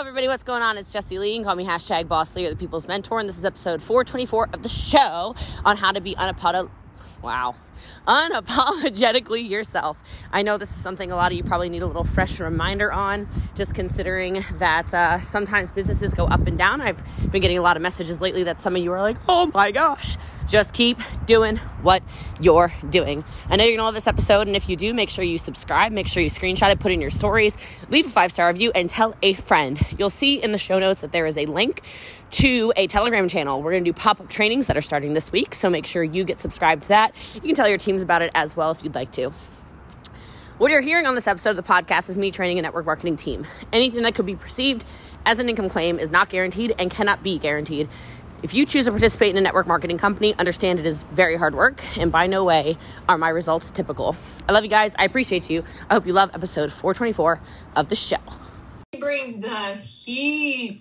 everybody. What's going on? It's Jessie Lee. You can call me hashtag Boss Lee or the People's Mentor. And this is episode 424 of the show on how to be unapologetic. Wow. Unapologetically yourself. I know this is something a lot of you probably need a little fresh reminder on, just considering that uh, sometimes businesses go up and down. I've been getting a lot of messages lately that some of you are like, oh my gosh, just keep doing what you're doing. I know you're gonna love this episode, and if you do, make sure you subscribe, make sure you screenshot it, put in your stories, leave a five star review, and tell a friend. You'll see in the show notes that there is a link to a Telegram channel. We're gonna do pop up trainings that are starting this week, so make sure you get subscribed to that. You can tell your teams about it as well if you'd like to. What you're hearing on this episode of the podcast is me training a network marketing team. Anything that could be perceived as an income claim is not guaranteed and cannot be guaranteed. If you choose to participate in a network marketing company, understand it is very hard work, and by no way are my results typical. I love you guys. I appreciate you. I hope you love episode 424 of the show. He brings the heat.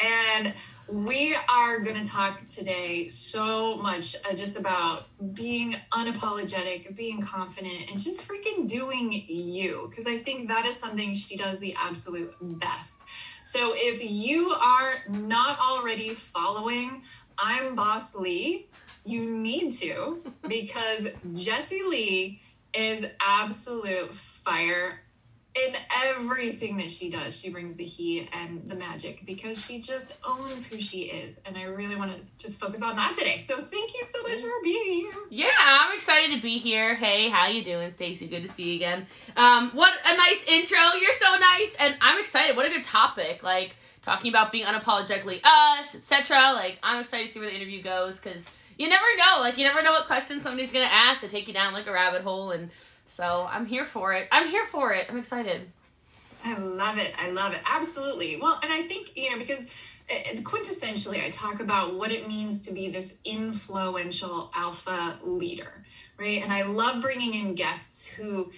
And we are going to talk today so much uh, just about being unapologetic, being confident, and just freaking doing you. Because I think that is something she does the absolute best. So if you are not already following I'm Boss Lee, you need to because Jessie Lee is absolute fire in everything that she does. She brings the heat and the magic because she just owns who she is. And I really want to just focus on that today. So thank you so much for being here. Yeah, I'm excited to be here. Hey, how you doing, Stacy? Good to see you again. Um, what a nice intro. You're so nice, and I'm excited. What a good topic. Like talking about being unapologetically us, etc. Like I'm excited to see where the interview goes because you never know. Like you never know what questions somebody's gonna ask to take you down like a rabbit hole and so I'm here for it. I'm here for it. I'm excited. I love it. I love it. Absolutely. Well, and I think, you know, because uh, quintessentially, I talk about what it means to be this influential alpha leader, right? And I love bringing in guests who,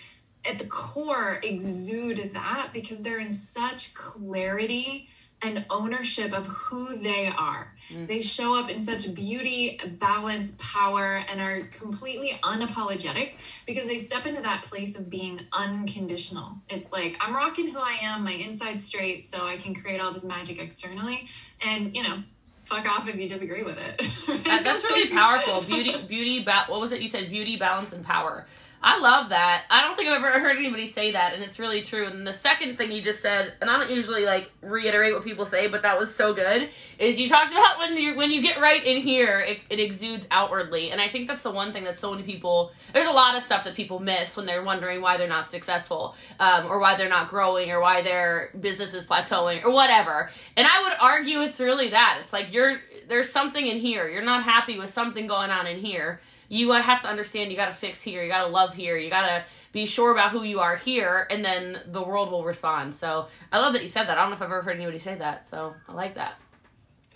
at the core, exude that because they're in such clarity and ownership of who they are. Mm. They show up in such beauty, balance, power, and are completely unapologetic because they step into that place of being unconditional. It's like, I'm rocking who I am, my inside straight, so I can create all this magic externally. And, you know, fuck off if you disagree with it. that, that's really powerful. Beauty, beauty, ba- what was it you said? Beauty, balance, and power. I love that. I don't think I've ever heard anybody say that, and it's really true. And the second thing you just said, and I don't usually like reiterate what people say, but that was so good, is you talked about when you when you get right in here, it, it exudes outwardly. And I think that's the one thing that so many people. There's a lot of stuff that people miss when they're wondering why they're not successful, um, or why they're not growing, or why their business is plateauing, or whatever. And I would argue it's really that. It's like you're there's something in here. You're not happy with something going on in here you have to understand you got to fix here, you got to love here, you got to be sure about who you are here, and then the world will respond. So I love that you said that. I don't know if I've ever heard anybody say that, so I like that.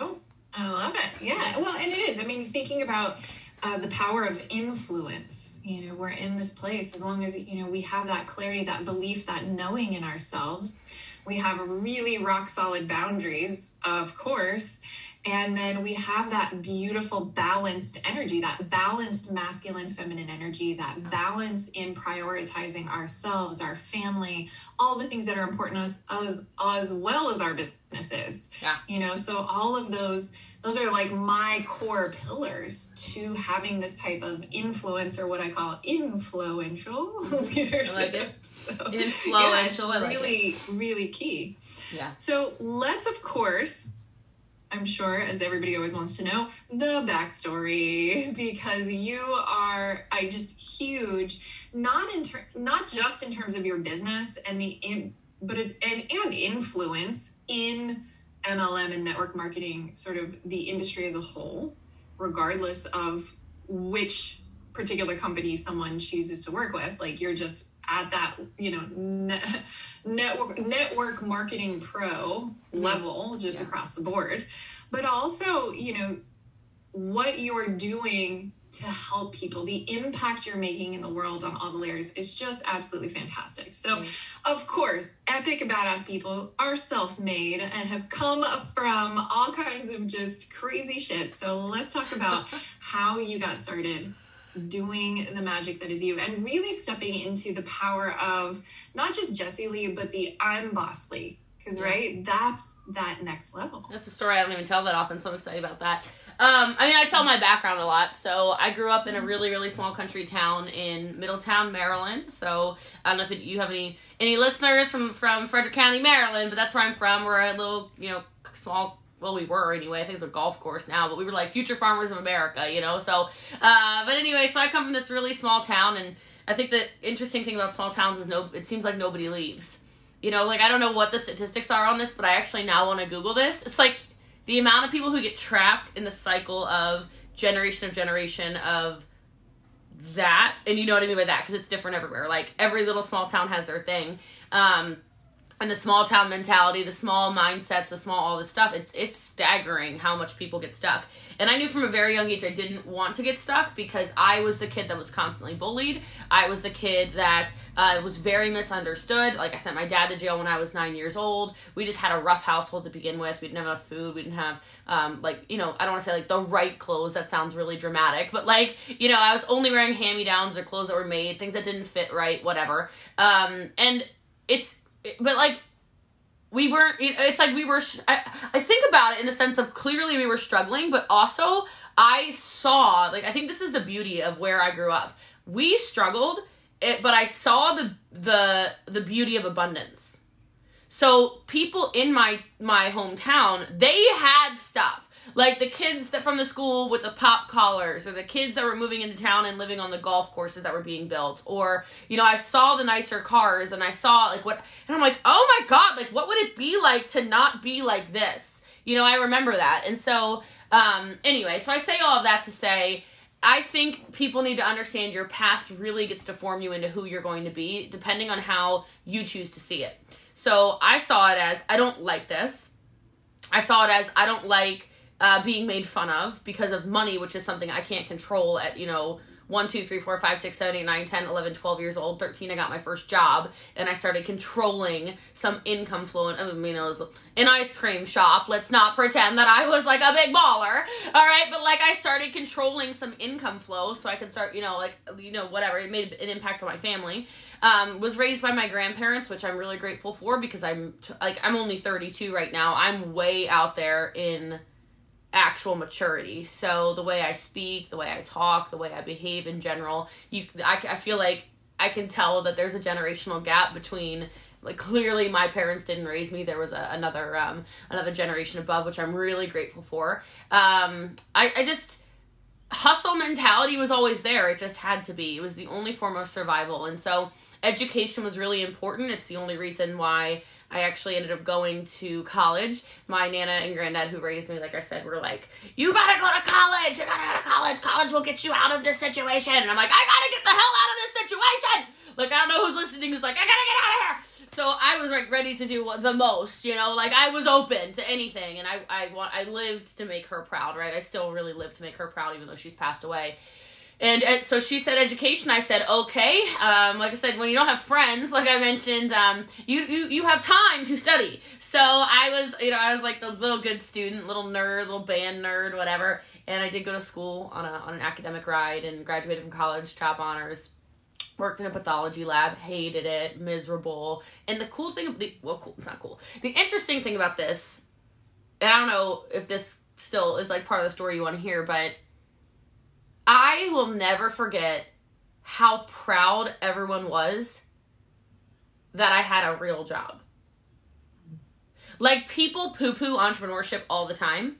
Oh, I love it. Yeah, well, and it is. I mean, thinking about uh, the power of influence. You know, we're in this place as long as you know we have that clarity, that belief, that knowing in ourselves. We have really rock solid boundaries, of course, and then we have that beautiful balanced energy, that balanced masculine feminine energy, that balance in prioritizing ourselves, our family, all the things that are important to us as, as well as our businesses. Yeah. You know, so all of those those are like my core pillars to having this type of influence or what I call influential leadership. I like it. So, influential. Yeah, really, it. really key. Yeah. So let's of course I'm sure, as everybody always wants to know, the backstory because you are, I just huge, not in ter- not just in terms of your business and the in, but it, and and influence in MLM and network marketing, sort of the industry as a whole, regardless of which particular company someone chooses to work with. Like you're just at that you know ne- network network marketing pro mm-hmm. level just yeah. across the board but also you know what you're doing to help people the impact you're making in the world on all the layers is just absolutely fantastic so mm-hmm. of course epic badass people are self-made and have come from all kinds of just crazy shit so let's talk about how you got started doing the magic that is you and really stepping into the power of not just Jessie Lee, but the I'm Boss Lee. Because right, that's that next level. That's a story I don't even tell that often, so I'm excited about that. Um, I mean, I tell my background a lot. So I grew up in a really, really small country town in Middletown, Maryland. So I don't know if it, you have any any listeners from from Frederick County, Maryland, but that's where I'm from. We're a little, you know, small. Well, we were anyway. I think it's a golf course now, but we were like future farmers of America, you know. So, uh, but anyway, so I come from this really small town, and I think the interesting thing about small towns is no, it seems like nobody leaves. You know, like I don't know what the statistics are on this, but I actually now want to Google this. It's like the amount of people who get trapped in the cycle of generation of generation of that and you know what i mean by that because it's different everywhere like every little small town has their thing um and the small town mentality the small mindsets the small all this stuff it's it's staggering how much people get stuck and I knew from a very young age I didn't want to get stuck because I was the kid that was constantly bullied. I was the kid that uh, was very misunderstood. Like I sent my dad to jail when I was nine years old. We just had a rough household to begin with. We didn't have enough food. We didn't have um, like you know I don't want to say like the right clothes. That sounds really dramatic, but like you know I was only wearing hand me downs or clothes that were made, things that didn't fit right, whatever. Um, and it's but like we weren't it's like we were I, I think about it in the sense of clearly we were struggling but also i saw like i think this is the beauty of where i grew up. We struggled it, but i saw the the the beauty of abundance. So people in my my hometown they had stuff like the kids that from the school with the pop collars or the kids that were moving into town and living on the golf courses that were being built or you know i saw the nicer cars and i saw like what and i'm like oh my god like what would it be like to not be like this you know i remember that and so um anyway so i say all of that to say I think people need to understand your past really gets to form you into who you're going to be, depending on how you choose to see it. So I saw it as I don't like this. I saw it as I don't like uh, being made fun of because of money, which is something I can't control at, you know, 1, 2, 3, 4, 5, 6, 7, 8, 9, 10, 11, 12 years old. 13, I got my first job and I started controlling some income flow. And I mean, it was an ice cream shop. Let's not pretend that I was like a big baller. All right. But like I started controlling some income flow so I could start, you know, like, you know, whatever. It made an impact on my family. Um, was raised by my grandparents, which I'm really grateful for because I'm like, I'm only 32 right now. I'm way out there in actual maturity. So the way I speak, the way I talk, the way I behave in general, you I, I feel like I can tell that there's a generational gap between like clearly my parents didn't raise me. There was a, another um another generation above which i'm really grateful for. Um i i just hustle mentality was always there. It just had to be. It was the only form of survival. And so education was really important. It's the only reason why I actually ended up going to college. My nana and granddad, who raised me, like I said, were like, "You gotta go to college. You gotta go to college. College will get you out of this situation." And I'm like, "I gotta get the hell out of this situation." Like I don't know who's listening who's like, "I gotta get out of here." So I was like ready to do the most, you know. Like I was open to anything, and I I want I lived to make her proud, right? I still really live to make her proud, even though she's passed away. And, so she said education. I said okay. Um, like I said, when you don't have friends, like I mentioned, um, you, you you have time to study. So I was, you know, I was like the little good student, little nerd, little band nerd, whatever. And I did go to school on a on an academic ride and graduated from college, top honors. Worked in a pathology lab, hated it, miserable. And the cool thing, the well, cool, it's not cool. The interesting thing about this, and I don't know if this still is like part of the story you want to hear, but I will never forget how proud everyone was that I had a real job. Like people poo poo entrepreneurship all the time.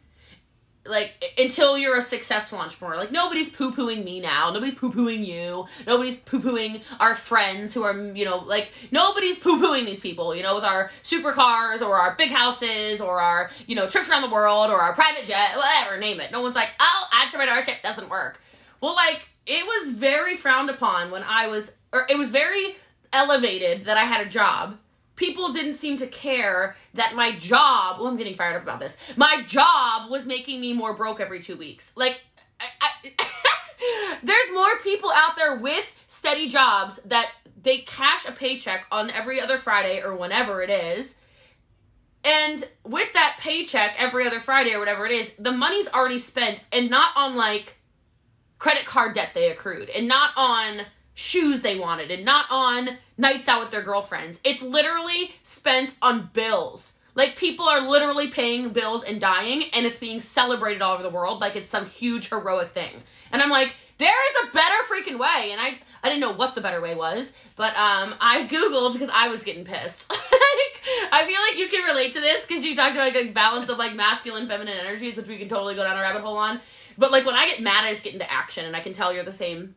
Like until you're a successful entrepreneur. Like nobody's poo pooing me now. Nobody's poo pooing you. Nobody's poo pooing our friends who are, you know, like nobody's poo pooing these people, you know, with our supercars or our big houses or our, you know, trips around the world or our private jet, whatever, name it. No one's like, oh, entrepreneurship doesn't work. Well, like it was very frowned upon when I was, or it was very elevated that I had a job. People didn't seem to care that my job. Well, I'm getting fired up about this. My job was making me more broke every two weeks. Like, I, I, there's more people out there with steady jobs that they cash a paycheck on every other Friday or whenever it is. And with that paycheck every other Friday or whatever it is, the money's already spent and not on like credit card debt they accrued and not on shoes they wanted and not on nights out with their girlfriends. It's literally spent on bills. Like people are literally paying bills and dying, and it's being celebrated all over the world like it's some huge heroic thing. And I'm like, there is a better freaking way. And I I didn't know what the better way was, but um I googled because I was getting pissed. like I feel like you can relate to this because you talked about like balance of like masculine feminine energies, which we can totally go down a rabbit hole on. But like when I get mad, I just get into action, and I can tell you're the same.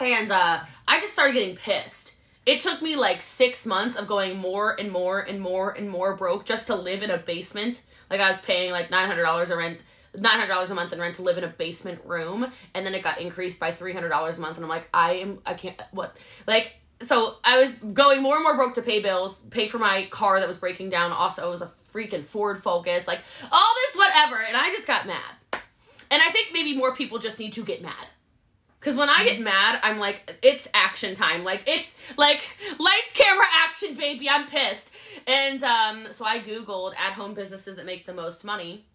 And uh I just started getting pissed it took me like six months of going more and more and more and more broke just to live in a basement. Like I was paying like nine hundred dollars a rent, nine hundred dollars a month in rent to live in a basement room, and then it got increased by three hundred dollars a month, and I'm like, I am, I can't, what, like. So I was going more and more broke to pay bills, pay for my car that was breaking down. Also, it was a freaking Ford Focus, like all this whatever, and I just got mad. And I think maybe more people just need to get mad because when I get mad, I'm like, it's action time. Like, it's like lights, camera, action, baby. I'm pissed. And um, so I Googled at home businesses that make the most money.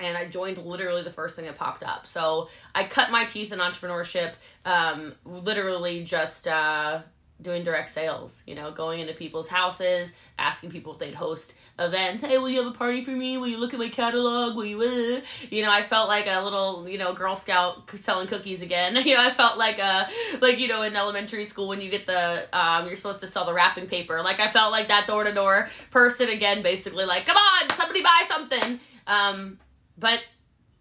And I joined literally the first thing that popped up. So I cut my teeth in entrepreneurship, um, literally just uh, doing direct sales, you know, going into people's houses, asking people if they'd host events. Hey, will you have a party for me? Will you look at my catalog? Will you, uh? you know, I felt like a little, you know, Girl Scout selling cookies again. you know, I felt like a, like, you know, in elementary school when you get the, um, you're supposed to sell the wrapping paper. Like, I felt like that door to door person again, basically, like, come on, somebody buy something. Um, but,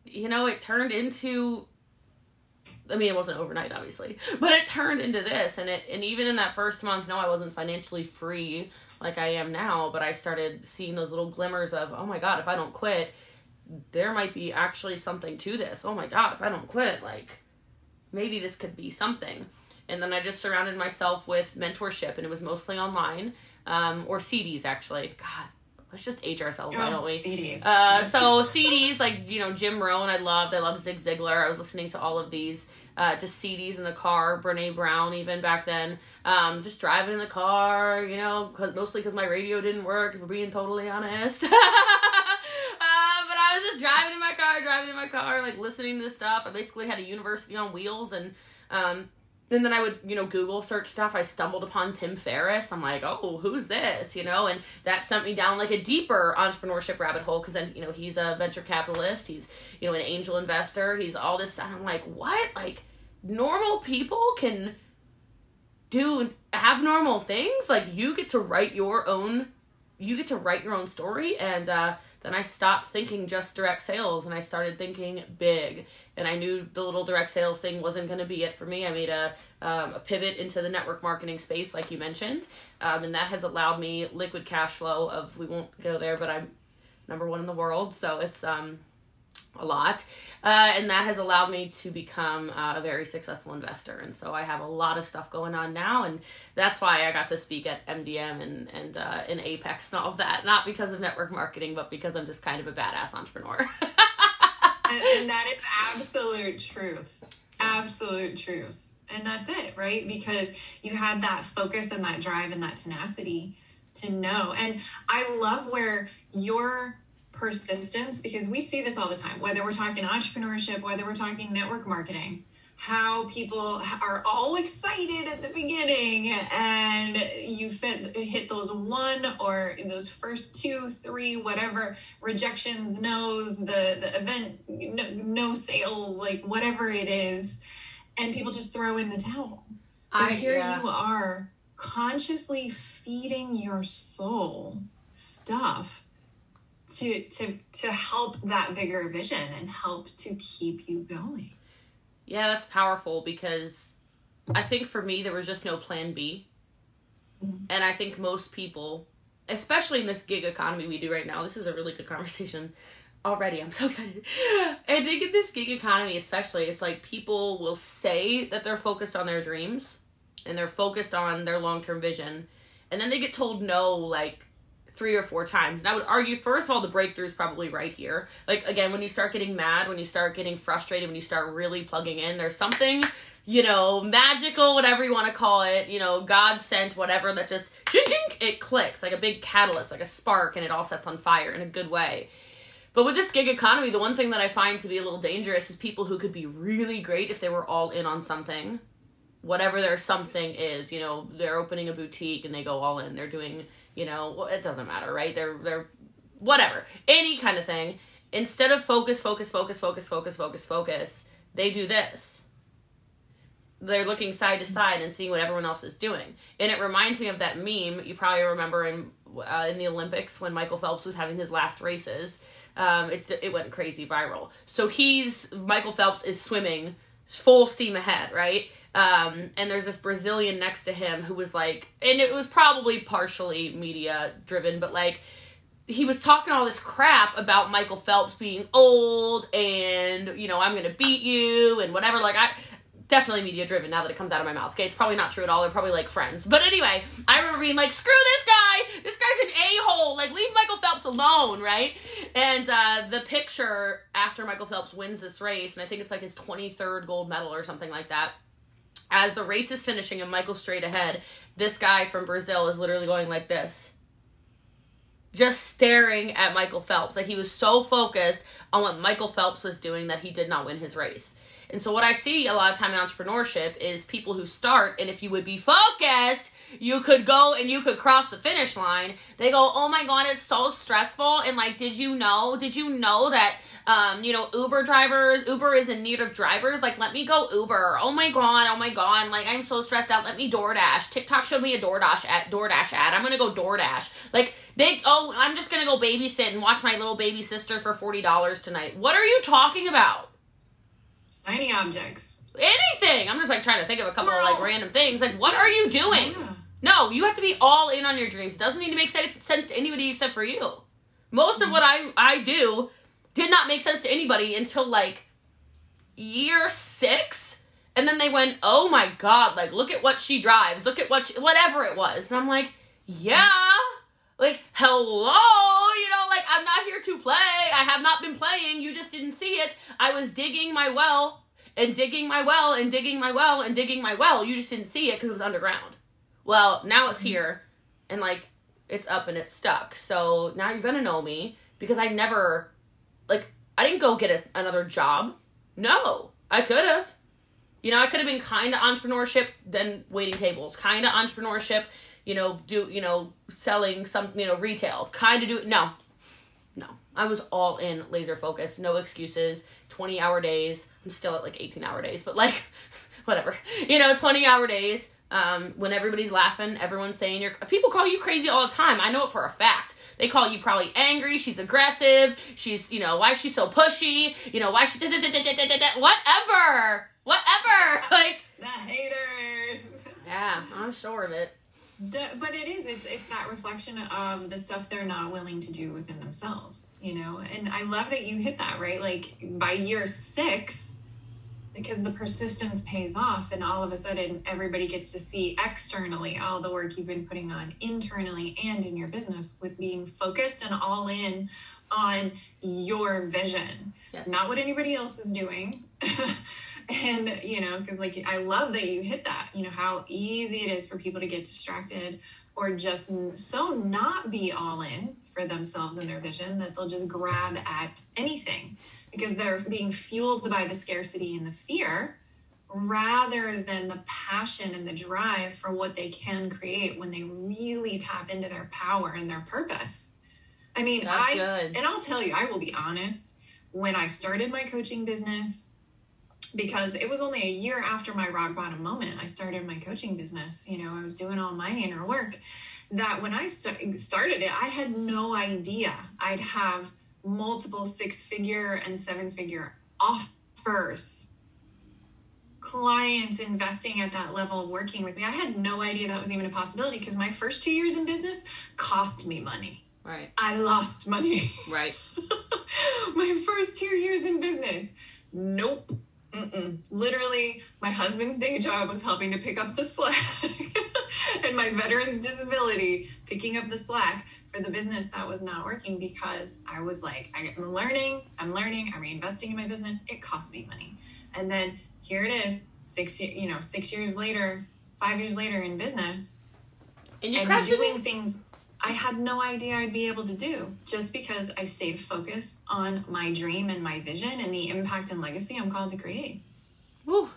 you know, it turned into I mean, it wasn't overnight, obviously, but it turned into this, and it, and even in that first month, no, I wasn't financially free like I am now, but I started seeing those little glimmers of, oh my god, if I don't quit, there might be actually something to this. Oh my god, if I don't quit, like maybe this could be something. And then I just surrounded myself with mentorship, and it was mostly online um, or CDs actually. God, let's just age ourselves, why don't we? CDs. Uh, so CDs like you know Jim Rohn, I loved. I loved Zig Ziglar. I was listening to all of these uh, just CDs in the car. Brene Brown even back then. Um, just driving in the car, you know, cause, mostly because my radio didn't work. If we're being totally honest. uh, but I was just driving in my car, driving in my car, like listening to this stuff. I basically had a university on wheels and. Um, and then I would, you know, Google search stuff. I stumbled upon Tim Ferriss. I'm like, oh, who's this? You know, and that sent me down like a deeper entrepreneurship rabbit hole because then, you know, he's a venture capitalist. He's, you know, an angel investor. He's all this stuff. I'm like, what? Like, normal people can do abnormal things? Like, you get to write your own, you get to write your own story. And, uh, then I stopped thinking just direct sales and I started thinking big. And I knew the little direct sales thing wasn't going to be it for me. I made a, um, a pivot into the network marketing space, like you mentioned. Um, and that has allowed me liquid cash flow of, we won't go there, but I'm number one in the world. So it's, um, a lot. Uh, and that has allowed me to become uh, a very successful investor. And so I have a lot of stuff going on now. And that's why I got to speak at MDM and, and uh, in Apex and all of that. Not because of network marketing, but because I'm just kind of a badass entrepreneur. and, and that is absolute truth. Absolute truth. And that's it, right? Because you had that focus and that drive and that tenacity to know. And I love where your persistence because we see this all the time whether we're talking entrepreneurship whether we're talking network marketing how people are all excited at the beginning and you fit, hit those one or those first two three whatever rejections no's the the event no, no sales like whatever it is and people just throw in the towel but I, here yeah. you are consciously feeding your soul stuff to to to help that bigger vision and help to keep you going. Yeah, that's powerful because I think for me there was just no plan B. Mm-hmm. And I think most people, especially in this gig economy we do right now, this is a really good conversation already. I'm so excited. I think in this gig economy, especially, it's like people will say that they're focused on their dreams and they're focused on their long term vision. And then they get told no, like, three or four times. And I would argue, first of all, the breakthrough is probably right here. Like, again, when you start getting mad, when you start getting frustrated, when you start really plugging in, there's something, you know, magical, whatever you want to call it, you know, God sent, whatever, that just, it clicks like a big catalyst, like a spark, and it all sets on fire in a good way. But with this gig economy, the one thing that I find to be a little dangerous is people who could be really great if they were all in on something. Whatever their something is, you know, they're opening a boutique and they go all in. They're doing you know it doesn't matter right they're they're whatever, any kind of thing. Instead of focus, focus, focus, focus, focus, focus, focus, they do this. They're looking side to side and seeing what everyone else is doing, and it reminds me of that meme you probably remember in uh, in the Olympics when Michael Phelps was having his last races. Um, it's it went crazy viral. So he's Michael Phelps is swimming full steam ahead, right? Um, and there's this Brazilian next to him who was like, and it was probably partially media driven, but like he was talking all this crap about Michael Phelps being old and you know I'm gonna beat you and whatever. Like I definitely media driven now that it comes out of my mouth. Okay, it's probably not true at all. They're probably like friends. But anyway, I remember being like, screw this guy. This guy's an a hole. Like leave Michael Phelps alone, right? And uh, the picture after Michael Phelps wins this race, and I think it's like his 23rd gold medal or something like that. As the race is finishing and Michael's straight ahead, this guy from Brazil is literally going like this just staring at Michael Phelps. Like he was so focused on what Michael Phelps was doing that he did not win his race. And so what I see a lot of time in entrepreneurship is people who start and if you would be focused, you could go and you could cross the finish line. They go, "Oh my god, it's so stressful." And like, "Did you know? Did you know that um, you know, Uber drivers, Uber is in need of drivers. Like, let me go Uber. Oh my god, oh my god. Like, I'm so stressed out. Let me DoorDash. TikTok showed me a DoorDash at DoorDash ad. I'm gonna go DoorDash. Like, they oh, I'm just gonna go babysit and watch my little baby sister for forty dollars tonight. What are you talking about? Shiny objects. Anything. I'm just like trying to think of a couple of like random things. Like, what are you doing? Yeah. No, you have to be all in on your dreams. It doesn't need to make sense to anybody except for you. Most of mm-hmm. what I I do did not make sense to anybody until like year six. And then they went, oh my god, like look at what she drives, look at what she, whatever it was. And I'm like, yeah, like hello, you know, like I'm not here to play. I have not been playing. You just didn't see it. I was digging my well and digging my well and digging my well and digging my well. You just didn't see it because it was underground. Well, now it's here and like it's up and it's stuck. So now you're gonna know me because I never like I didn't go get a, another job. No, I could have. You know, I could have been kind of entrepreneurship, then waiting tables, kind of entrepreneurship. You know, do you know selling some you know retail, kind of do it. no, no. I was all in, laser focused, no excuses. Twenty hour days. I'm still at like eighteen hour days, but like whatever. You know, twenty hour days. Um, when everybody's laughing, everyone's saying you're. People call you crazy all the time. I know it for a fact. They call you probably angry. She's aggressive. She's, you know, why is she so pushy? You know, why she whatever, whatever. Like the haters. Yeah, I'm sure of it. but it is it's it's that reflection of the stuff they're not willing to do within themselves you know and i love that you hit that right like by year six because the persistence pays off and all of a sudden everybody gets to see externally all the work you've been putting on internally and in your business with being focused and all in on your vision yes. not what anybody else is doing and you know because like i love that you hit that you know how easy it is for people to get distracted or just so not be all in for themselves and their vision that they'll just grab at anything because they're being fueled by the scarcity and the fear rather than the passion and the drive for what they can create when they really tap into their power and their purpose. I mean, That's I good. and I'll tell you, I will be honest, when I started my coaching business because it was only a year after my rock bottom moment I started my coaching business, you know, I was doing all my inner work that when I st- started it, I had no idea I'd have multiple six figure and seven figure offers. Clients investing at that level working with me i had no idea that was even a possibility because my first two years in business cost me money. Right. I lost money. Right. My first two years in business nope Mm-mm. literally my husband's day job was helping to pick up the slack and my veterans disability picking up the slack for the business that was not working because I was like, I'm learning, I'm learning, I'm reinvesting in my business. It cost me money. And then here it is, six, you know, six years later, five years later in business, and, you're and doing things I had no idea I'd be able to do just because I stayed focused on my dream and my vision and the impact and legacy I'm called to create. Woo.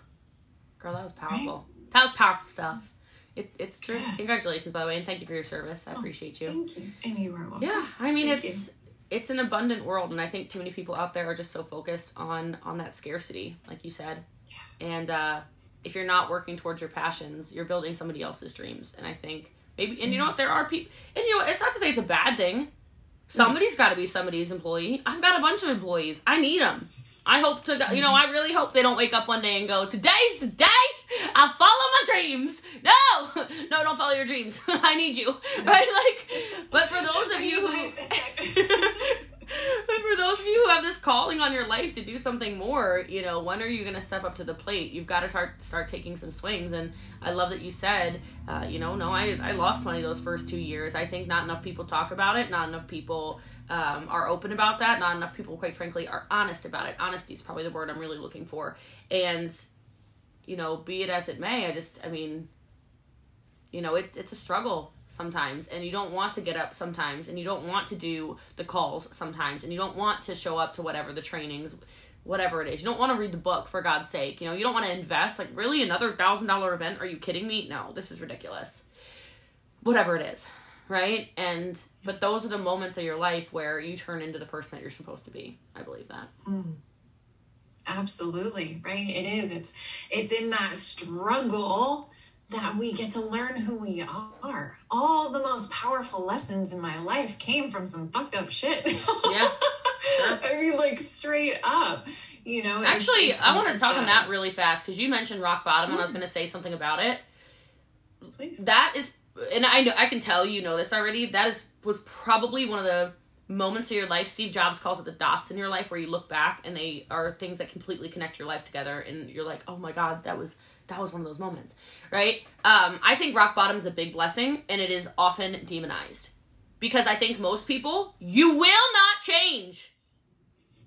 Girl, that was powerful. Right? That was powerful stuff. It, it's true. Yeah. Congratulations, by the way, and thank you for your service. I oh, appreciate you. Thank you. And you are welcome. Yeah, I mean, thank it's it's an abundant world and i think too many people out there are just so focused on on that scarcity like you said yeah. and uh if you're not working towards your passions you're building somebody else's dreams and i think maybe and you know what? There are people and you know it's not to say it's a bad thing. Somebody's got to be somebody's employee. I've got a bunch of employees. I need them I hope to, you know, I really hope they don't wake up one day and go, today's the day. I follow my dreams. No, no, don't follow your dreams. I need you, right? Like, but for those of you who, for those of you who have this calling on your life to do something more, you know, when are you going to step up to the plate? You've got to start start taking some swings. And I love that you said, uh, you know, no, I I lost money those first two years. I think not enough people talk about it. Not enough people um, are open about that. Not enough people, quite frankly, are honest about it. Honesty is probably the word I'm really looking for. And, you know, be it as it may, I just, I mean, you know, it's it's a struggle sometimes, and you don't want to get up sometimes, and you don't want to do the calls sometimes, and you don't want to show up to whatever the trainings, whatever it is. You don't want to read the book for God's sake. You know, you don't want to invest like really another thousand dollar event. Are you kidding me? No, this is ridiculous. Whatever it is right? And but those are the moments of your life where you turn into the person that you're supposed to be. I believe that. Mm. Absolutely, right? It is. It's it's in that struggle that we get to learn who we are. All the most powerful lessons in my life came from some fucked up shit. Yeah. I mean, like straight up. You know. Actually, it's, it's I want to talk on that really fast because you mentioned rock bottom, and I was going to say something about it. Please. That is and I know I can tell you know this already. That is was probably one of the moments of your life. Steve Jobs calls it the dots in your life where you look back and they are things that completely connect your life together, and you're like, oh my god, that was that was one of those moments, right? Um, I think rock bottom is a big blessing, and it is often demonized because I think most people you will not change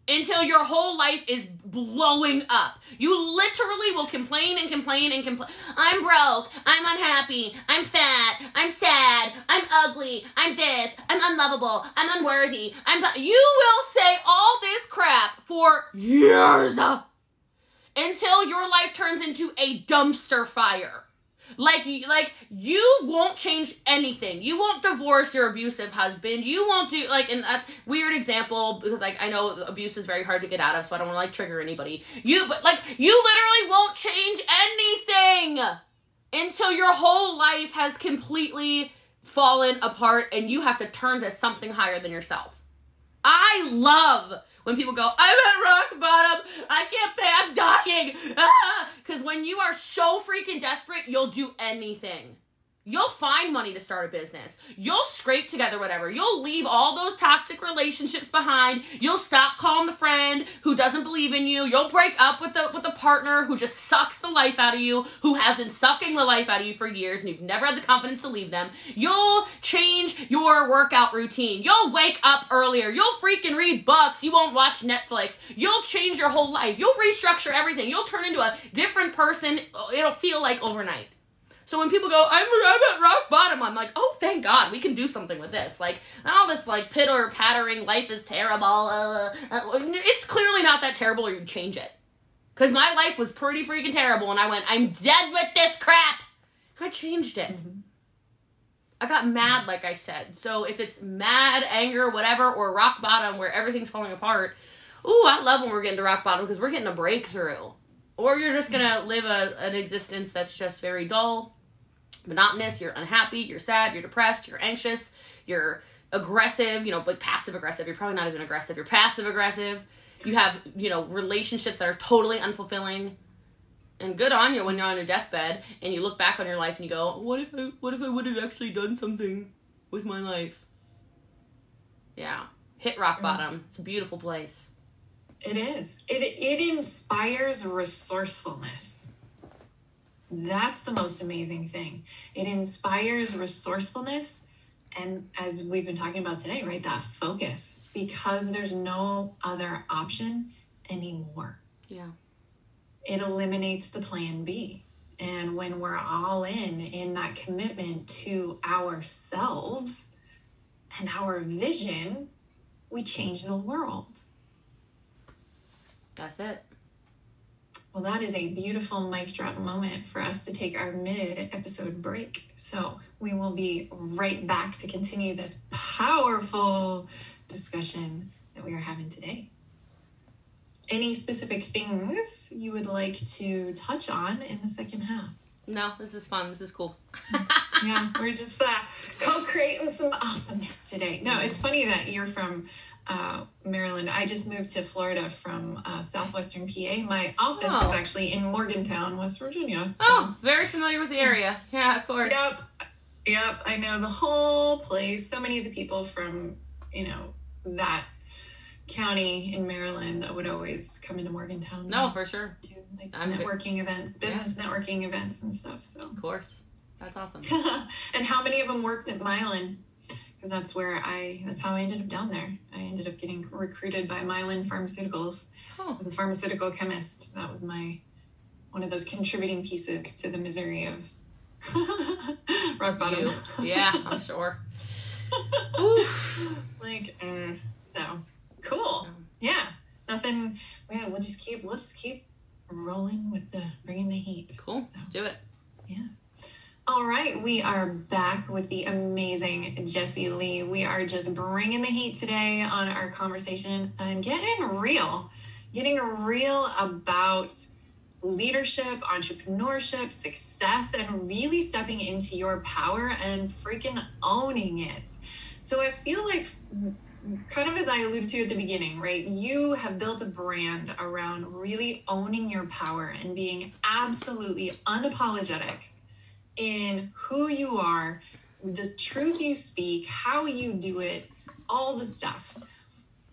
until your whole life is blowing up. You literally will complain and complain and complain. I'm broke. I'm unhappy. I'm fat. I'm sad. I'm ugly. I'm this. I'm unlovable. I'm unworthy. I'm. You will say all this crap for years until your life turns into a dumpster fire. Like, like you won't change anything. You won't divorce your abusive husband. You won't do like in that weird example because like I know abuse is very hard to get out of, so I don't want to like trigger anybody. You, but like you literally won't change anything until your whole life has completely fallen apart and you have to turn to something higher than yourself. I love when people go, I'm at rock bottom, I can't pay, I'm dying. Because ah! when you are so freaking desperate, you'll do anything. You'll find money to start a business. You'll scrape together whatever. You'll leave all those toxic relationships behind. You'll stop calling the friend who doesn't believe in you. You'll break up with the with the partner who just sucks the life out of you, who has been sucking the life out of you for years and you've never had the confidence to leave them. You'll change your workout routine. You'll wake up earlier. You'll freaking read books. You won't watch Netflix. You'll change your whole life. You'll restructure everything. You'll turn into a different person. It'll feel like overnight. So when people go, I'm, I'm at rock bottom, I'm like, oh, thank God, we can do something with this. Like, all this, like, pitter pattering, life is terrible. Uh, uh, it's clearly not that terrible, or you'd change it. Because my life was pretty freaking terrible, and I went, I'm dead with this crap. I changed it. Mm-hmm. I got mad, like I said. So if it's mad, anger, whatever, or rock bottom where everything's falling apart, ooh, I love when we're getting to rock bottom because we're getting a breakthrough. Or you're just gonna live a, an existence that's just very dull, monotonous, you're unhappy, you're sad, you're depressed, you're anxious, you're aggressive, you know, like passive aggressive. You're probably not even aggressive. You're passive aggressive. You have, you know, relationships that are totally unfulfilling. And good on you when you're on your deathbed and you look back on your life and you go, "What if I what if I would have actually done something with my life?" Yeah. Hit rock bottom. It's a beautiful place. It is. It it inspires resourcefulness that's the most amazing thing. It inspires resourcefulness and as we've been talking about today, right? That focus because there's no other option anymore. Yeah. It eliminates the plan B. And when we're all in in that commitment to ourselves and our vision, we change the world. That's it. Well, that is a beautiful mic drop moment for us to take our mid episode break. So we will be right back to continue this powerful discussion that we are having today. Any specific things you would like to touch on in the second half? No, this is fun. This is cool. yeah, we're just uh, co-creating some awesomeness today. No, it's funny that you're from uh, Maryland. I just moved to Florida from uh, southwestern PA. My office Oh. is actually in Morgantown, West Virginia. So. Oh, very familiar with the area. Yeah, of course. Yep. Yep. I know the whole place. So many of the people from, you know, that county in Maryland would always come into Morgantown. No, for sure. Do like I'm- networking events, business networking events and stuff. So, Of course. That's awesome. and how many of them worked at Mylan? Because that's where I, that's how I ended up down there. I ended up getting recruited by Mylan Pharmaceuticals Oh. as a pharmaceutical chemist. That was my, one of those contributing pieces to the misery of rock bottom. You. Yeah, I'm sure. Like uh, so cool yeah nothing yeah we'll just keep we'll just keep rolling with the bringing the heat Cool. Let's do it. yeah all right we are back with the amazing Jessie Lee we are just bringing the heat today on our conversation and getting real getting real about leadership entrepreneurship success and really stepping into your power and freaking owning it so i feel like kind of as I alluded to at the beginning, right? You have built a brand around really owning your power and being absolutely unapologetic in who you are, the truth you speak, how you do it, all the stuff.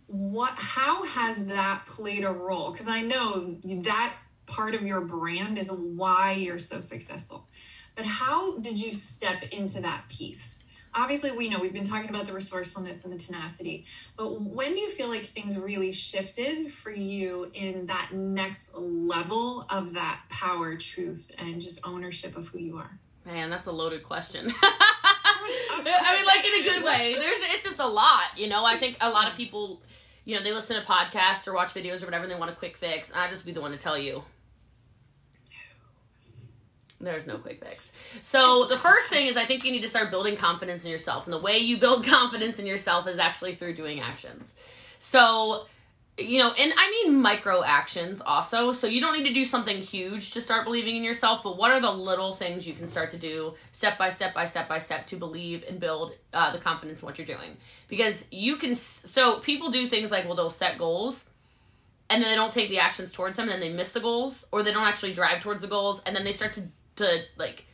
What how has that played a role? Because I know that part of your brand is why you're so successful. But how did you step into that piece? obviously we know we've been talking about the resourcefulness and the tenacity but when do you feel like things really shifted for you in that next level of that power truth and just ownership of who you are Man, that's a loaded question. I mean, like in a good way. There's it's just a lot, you know. I think a lot of people, you know, they listen to podcasts or watch videos or whatever, and they want a quick fix. And I just be the one to tell you. There's no quick fix. So the first thing is I think you need to start building confidence in yourself. And the way you build confidence in yourself is actually through doing actions. So you know, and I mean micro actions also. So you don't need to do something huge to start believing in yourself, but what are the little things you can start to do step by step by step by step to believe and build uh, the confidence in what you're doing? Because you can, so people do things like, well, they'll set goals and then they don't take the actions towards them and then they miss the goals or they don't actually drive towards the goals and then they start to, to like,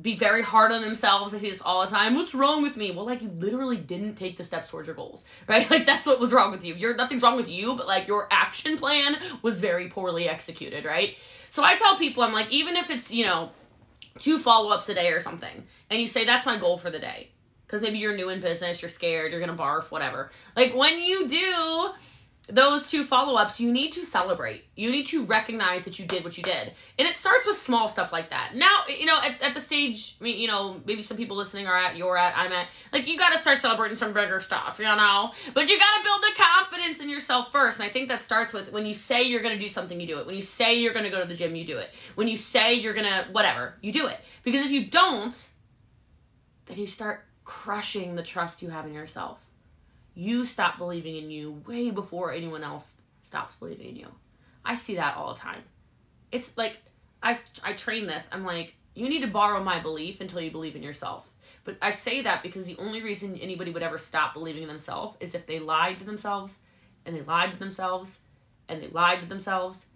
be very hard on themselves. I see this all the time. What's wrong with me? Well, like you literally didn't take the steps towards your goals, right? Like that's what was wrong with you. You're nothing's wrong with you, but like your action plan was very poorly executed, right? So I tell people, I'm like, even if it's you know two follow ups a day or something, and you say that's my goal for the day, because maybe you're new in business, you're scared, you're gonna barf, whatever. Like when you do those two follow ups, you need to celebrate. You need to recognize that you did what you did. And it starts with small stuff like that. Now, you know, at, at the stage, you know, maybe some people listening are at, you're at, I'm at, like, you gotta start celebrating some bigger stuff, you know? But you gotta build the confidence in yourself first. And I think that starts with when you say you're gonna do something, you do it. When you say you're gonna go to the gym, you do it. When you say you're gonna, whatever, you do it. Because if you don't, then you start crushing the trust you have in yourself you stop believing in you way before anyone else stops believing in you. I see that all the time. It's like I I train this. I'm like you need to borrow my belief until you believe in yourself. But I say that because the only reason anybody would ever stop believing in themselves is if they lied to themselves and they lied to themselves and they lied to themselves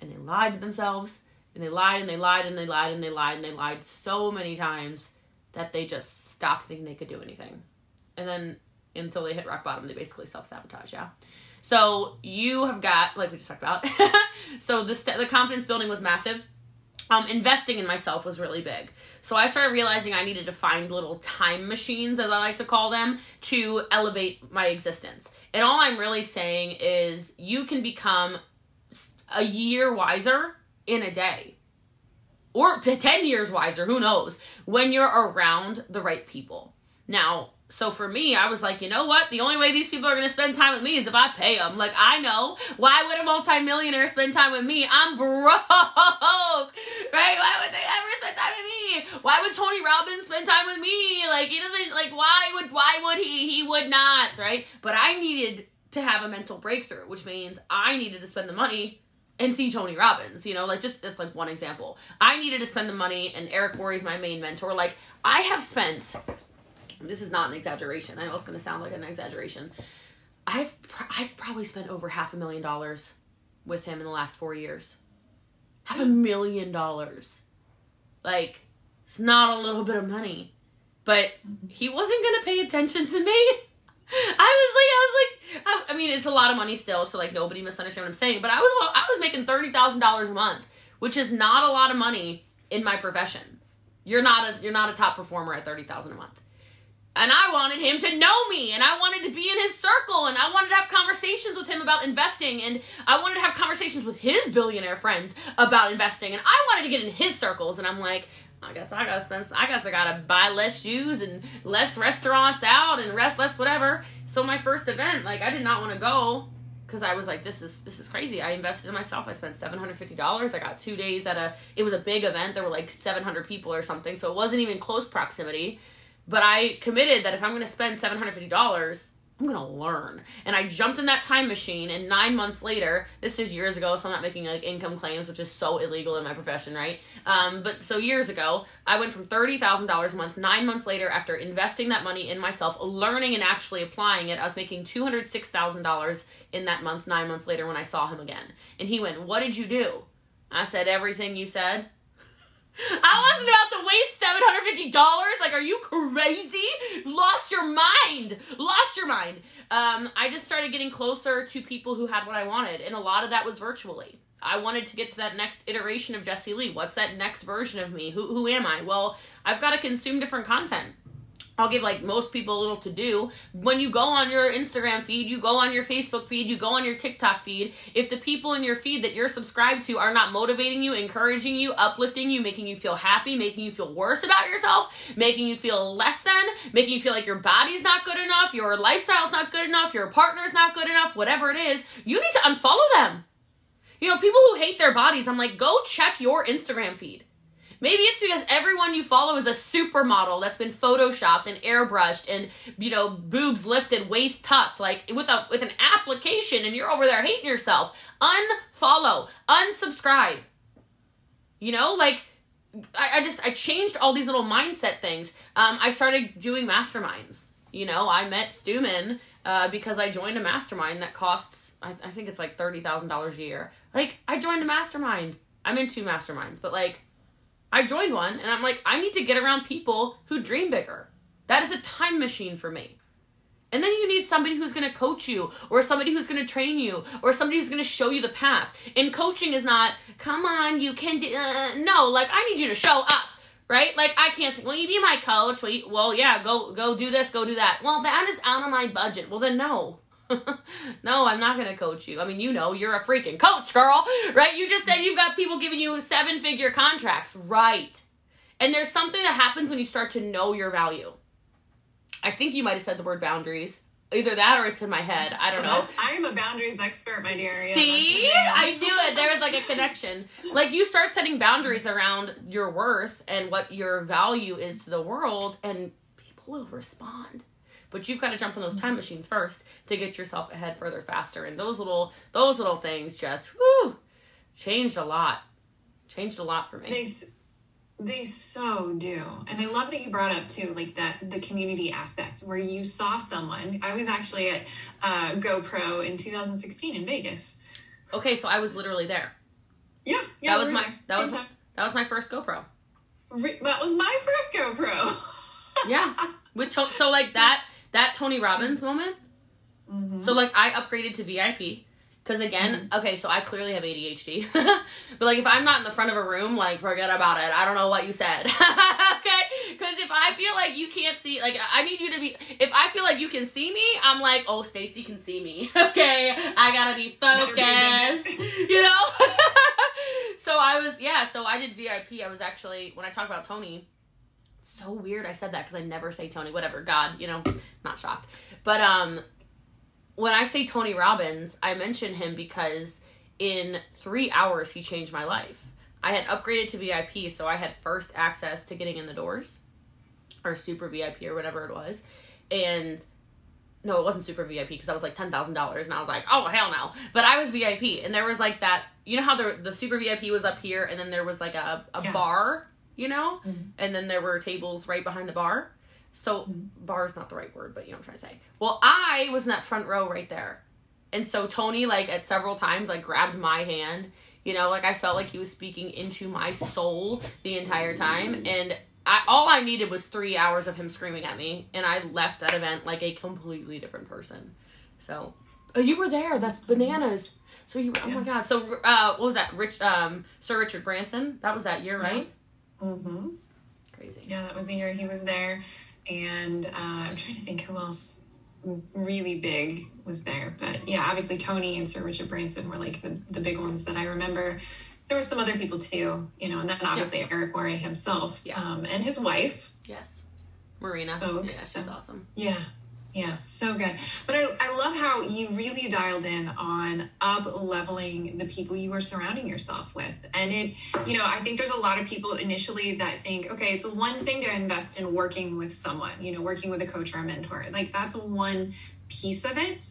and they lied to themselves and they lied and they lied and they lied and they lied and they lied so many times that they just stopped thinking they could do anything. And then until they hit rock bottom, they basically self sabotage. Yeah. So you have got, like we just talked about. so the st- the confidence building was massive. Um, investing in myself was really big. So I started realizing I needed to find little time machines, as I like to call them, to elevate my existence. And all I'm really saying is you can become a year wiser in a day or to 10 years wiser, who knows, when you're around the right people. Now, so for me, I was like, you know what? The only way these people are going to spend time with me is if I pay them. Like, I know. Why would a multimillionaire spend time with me? I'm broke. Right? Why would they ever spend time with me? Why would Tony Robbins spend time with me? Like, he doesn't, like, why would, why would he? He would not, right? But I needed to have a mental breakthrough, which means I needed to spend the money and see Tony Robbins, you know, like just that's like one example. I needed to spend the money, and Eric Worre's my main mentor. Like, I have spent this is not an exaggeration. I know it's going to sound like an exaggeration. I've I've probably spent over half a million dollars with him in the last 4 years. Half a million dollars. Like it's not a little bit of money. But he wasn't going to pay attention to me. I was like, I was like, I, I, mean, it's a lot of money still, so like nobody misunderstand what I'm saying. But I was, I was making thirty thousand dollars a month, which is not a lot of money in my profession. You're not a, you're not a top performer at thirty thousand a month and I wanted him to know me and I wanted to be in his circle and I wanted to have conversations with him about investing and I wanted to have conversations with his billionaire friends about investing and I wanted to get in his circles and I'm like I guess I gotta spend I guess I gotta buy less shoes and less restaurants out and rest less whatever. So my first event like I did not want to go because I was like this is this is crazy. I invested in myself I spent $750 I got two days at a it was a big event there were like 700 people or something so it wasn't even close proximity but I committed that if I'm going to spend $750, I'm going to learn. And I jumped in that time machine, and nine months later, this is years ago, so I'm not making like income claims, which is so illegal in my profession, right? Um, but so years ago, I went from $30,000 a month. Nine months later, after investing that money in myself, learning and actually applying it, I was making $206,000 in that month, nine months later, when I saw him again. And he went, What did you do? I said, Everything you said. I wasn't about to waste seven hundred fifty dollars. Like, are you crazy? Lost your mind. Lost your mind. Um, I just started getting closer to people who had what I wanted, and a lot of that was virtually. I wanted to get to that next iteration of Jessie Lee. What's that next version of me? Who who am I? Well, I've got to consume different content. I'll give like most people a little to do. When you go on your Instagram feed, you go on your Facebook feed, you go on your TikTok feed. If the people in your feed that you're subscribed to are not motivating you, encouraging you, uplifting you, making you feel happy, making you feel worse about yourself, making you feel less than, making you feel like your body's not good enough, your lifestyle's not good enough, your partner's not good enough, whatever it is, you need to unfollow them. You know, people who hate their bodies, I'm like, go check your Instagram feed Maybe it's because everyone you follow is a supermodel that's been photoshopped and airbrushed and you know boobs lifted, waist tucked, like with a with an application, and you're over there hating yourself. Unfollow, unsubscribe. You know, like I, I just I changed all these little mindset things. Um, I started doing masterminds. You know, I met Stuman uh, because I joined a mastermind that costs I, I think it's like thirty thousand dollars a year. Like I joined a mastermind. I'm in two masterminds, but like I joined one and I'm like, I need to get around people who dream bigger. That is a time machine for me. And then you need somebody who's going to coach you, or somebody who's going to train you, or somebody who's going to show you the path. And coaching is not, come on, you can do. Uh, no, like I need you to show up, right? Like I can't say, will you be my coach? Well, you, well, yeah, go go do this, go do that. Well, that is out of my budget. Well, then no. no, I'm not going to coach you. I mean, you know, you're a freaking coach, girl, right? You just said you've got people giving you seven figure contracts, right? And there's something that happens when you start to know your value. I think you might have said the word boundaries. Either that or it's in my head. I don't know. I am a boundaries expert, my dear. See? I knew it. There was like a connection. like you start setting boundaries around your worth and what your value is to the world, and people will respond but you've got to jump on those time machines first to get yourself ahead further faster. And those little those little things just whoo changed a lot. Changed a lot for me. They, they so do. And i love that you brought up too like that the community aspect where you saw someone. I was actually at uh, gopro in 2016 in vegas. Okay so i was literally there. Yeah yeah that was my there. that was my, that was my first gopro. That was my first gopro. Yeah with so like that that Tony Robbins moment. Mm-hmm. So like I upgraded to VIP because again, mm-hmm. okay, so I clearly have ADHD, but like if I'm not in the front of a room, like forget about it. I don't know what you said, okay? Because if I feel like you can't see, like I need you to be. If I feel like you can see me, I'm like, oh, Stacy can see me. okay, I gotta be focused, you know. so I was, yeah. So I did VIP. I was actually when I talk about Tony so weird I said that because I never say Tony. Whatever, God, you know, not shocked. But um, when I say Tony Robbins, I mention him because in three hours he changed my life. I had upgraded to VIP, so I had first access to getting in the doors, or super VIP or whatever it was, and no, it wasn't super VIP because I was like ten thousand dollars, and I was like, oh hell no. But I was VIP, and there was like that. You know how the the super VIP was up here, and then there was like a a Yeah. bar, you know, Mhm. and then there were tables right behind the bar. So Mhm. bar is not the right word, but you know what I'm trying to say. Well, I was in that front row right there, and so Tony like at several times like grabbed my hand. You know, like I felt like he was speaking into my soul the entire time, and I, all I needed was three hours of him screaming at me, and I left that event like a completely different person. So, oh, you were there. That's bananas. So you, oh my god. So, uh, what was that? Rich, um, Sir Richard Branson. That was that year, right? Mm-hmm. Crazy. Yeah, that was the year he was there. And uh, I'm trying to think who else really big was there. But yeah, obviously Tony and Sir Richard Branson were like the, the big ones that I remember. There were some other people too, you know, and then obviously Eric Worre himself Yeah. um, and his wife. Yes. Marina. Spoke, yeah, she's so- awesome. Yeah. Yeah, so good. But I, I love how you really dialed in on up leveling the people you are surrounding yourself with. And it, you know, I think there's a lot of people initially that think, okay, it's one thing to invest in working with someone, you know, working with a coach or a mentor. Like that's one piece of it.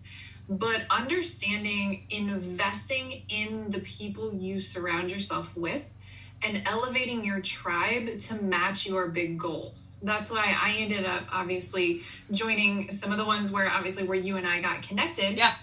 But understanding investing in the people you surround yourself with and elevating your tribe to match your big goals. That's why I ended up obviously joining some of the ones where obviously where you and I got connected. Yeah.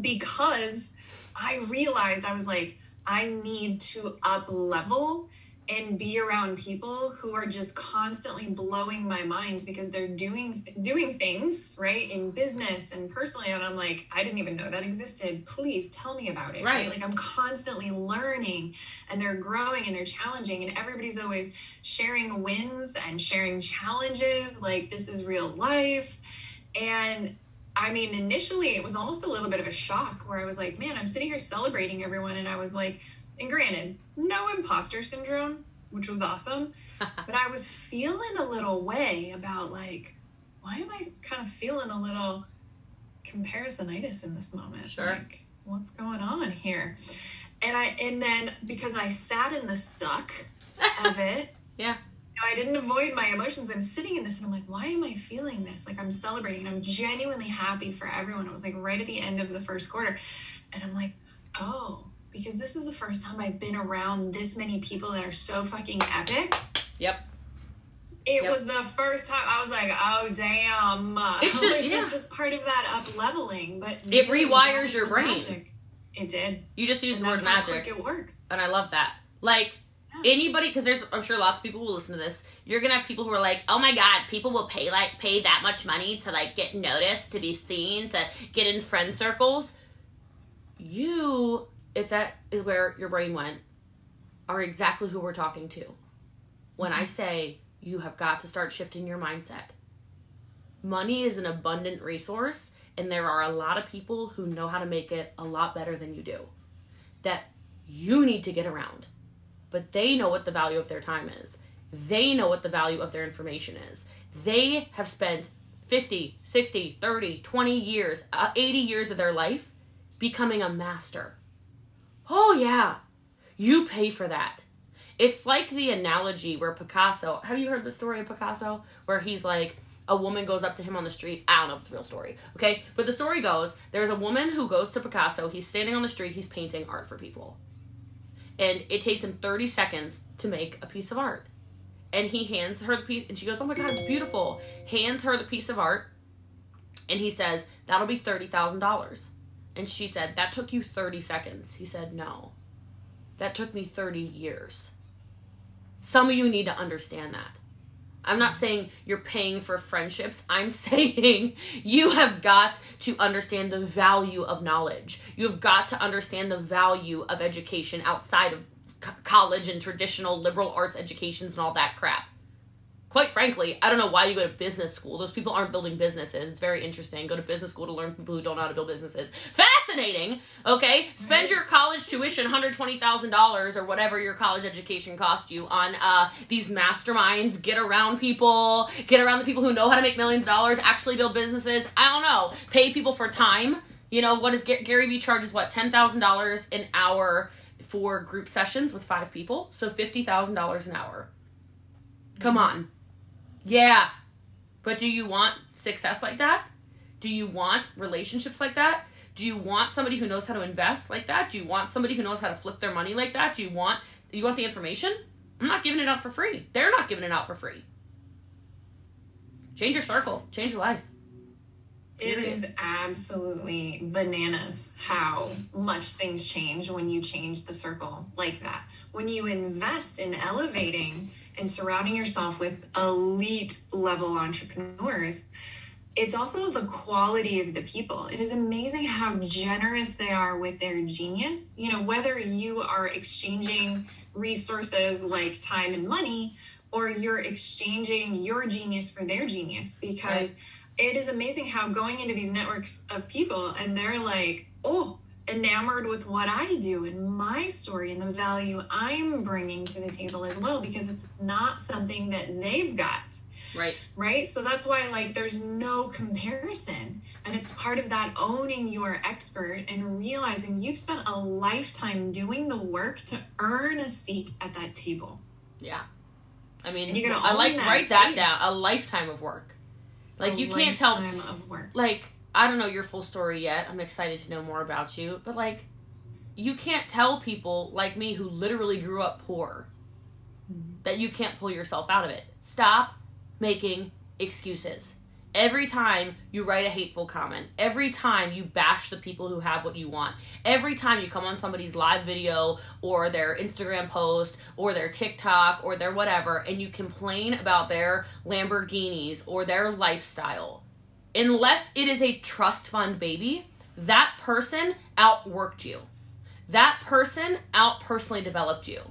Because I realized I was like, I need to up level and be around people who are just constantly blowing my mind because they're doing doing things right in business and personally and I'm like I didn't even know that existed. Please tell me about it Right. like I'm constantly learning and they're growing and they're challenging and everybody's always sharing wins and sharing challenges like this is real life. And I mean initially it was almost a little bit of a shock where I was like man I'm sitting here celebrating everyone and I was like and granted no imposter syndrome which was awesome but I was feeling a little way about like why am I kind of feeling a little comparisonitis in this moment Sure. like what's going on here and I and then because I sat in the suck of it. Yeah. You know, I didn't avoid my emotions. I'm sitting in this and I'm like, why am I feeling this? Like I'm celebrating and I'm genuinely happy for everyone. It was like right at the end of the first quarter. And I'm like, oh, because this is the first time I've been around this many people that are so fucking epic. Yep. It Yep. was the first time I was like, oh damn. It's just- Like, yeah. it's just part of that up leveling. But It really, rewires your brain. magic. It did. You just use And the word magic. it works. and I love that. Like Yeah. anybody, because there's I'm sure lots of people will listen to this. You're gonna have people who are like, "Oh my god, people will pay like pay that much money to like get noticed, to be seen, to get in friend circles." You, if that is where your brain went, are exactly who we're talking to. When I say you have got to start shifting your mindset, money is an abundant resource, and there are a lot of people who know how to make it a lot better than you do. That you need to get around. But they know what the value of their time is. They know what the value of their information is. They have spent 50, 60, 30, 20 years, uh, 80 years of their life becoming a master. Oh, yeah. You pay for that. It's like the analogy where Picasso, have you heard the story of Picasso? Where he's like, a woman goes up to him on the street. I don't know if it's a real story, okay? But the story goes there's a woman who goes to Picasso. He's standing on the street, he's painting art for people. And it takes him 30 seconds to make a piece of art. And he hands her the piece, and she goes, Oh my God, it's beautiful. Hands her the piece of art, and he says, That'll be $30,000. And she said, That took you 30 seconds. He said, No, that took me 30 years. Some of you need to understand that. I'm not saying you're paying for friendships. I'm saying you have got to understand the value of knowledge. You've got to understand the value of education outside of co- college and traditional liberal arts educations and all that crap. Quite frankly, I don't know why you go to business school. Those people aren't building businesses. It's very interesting. Go to business school to learn from people who don't know how to build businesses. Fascinating. Okay, spend your college tuition, hundred twenty thousand dollars or whatever your college education cost you on uh, these masterminds. Get around people. Get around the people who know how to make millions of dollars. Actually build businesses. I don't know. Pay people for time. You know what is Gary Vee charges? What ten thousand dollars an hour for group sessions with five people? So fifty thousand dollars an hour. Come on. Yeah. But do you want success like that? Do you want relationships like that? Do you want somebody who knows how to invest like that? Do you want somebody who knows how to flip their money like that? Do you want you want the information? I'm not giving it out for free. They're not giving it out for free. Change your circle. Change your life. It is absolutely bananas how much things change when you change the circle like that. When you invest in elevating and surrounding yourself with elite level entrepreneurs, it's also the quality of the people. It is amazing how generous they are with their genius. You know, whether you are exchanging resources like time and money or you're exchanging your genius for their genius because. Right it is amazing how going into these networks of people and they're like, oh, enamored with what I do and my story and the value I'm bringing to the table as well because it's not something that they've got. Right. Right. So that's why, like, there's no comparison. And it's part of that owning your expert and realizing you've spent a lifetime doing the work to earn a seat at that table. Yeah. I mean, I like that write space. that down. A lifetime of work. Like you can't tell of work. Like I don't know your full story yet. I'm excited to know more about you, but like you can't tell people like me who literally grew up poor mm-hmm. that you can't pull yourself out of it. Stop making excuses. Every time you write a hateful comment, every time you bash the people who have what you want, every time you come on somebody's live video or their Instagram post or their TikTok or their whatever and you complain about their Lamborghinis or their lifestyle, unless it is a trust fund baby, that person outworked you. That person out personally developed you.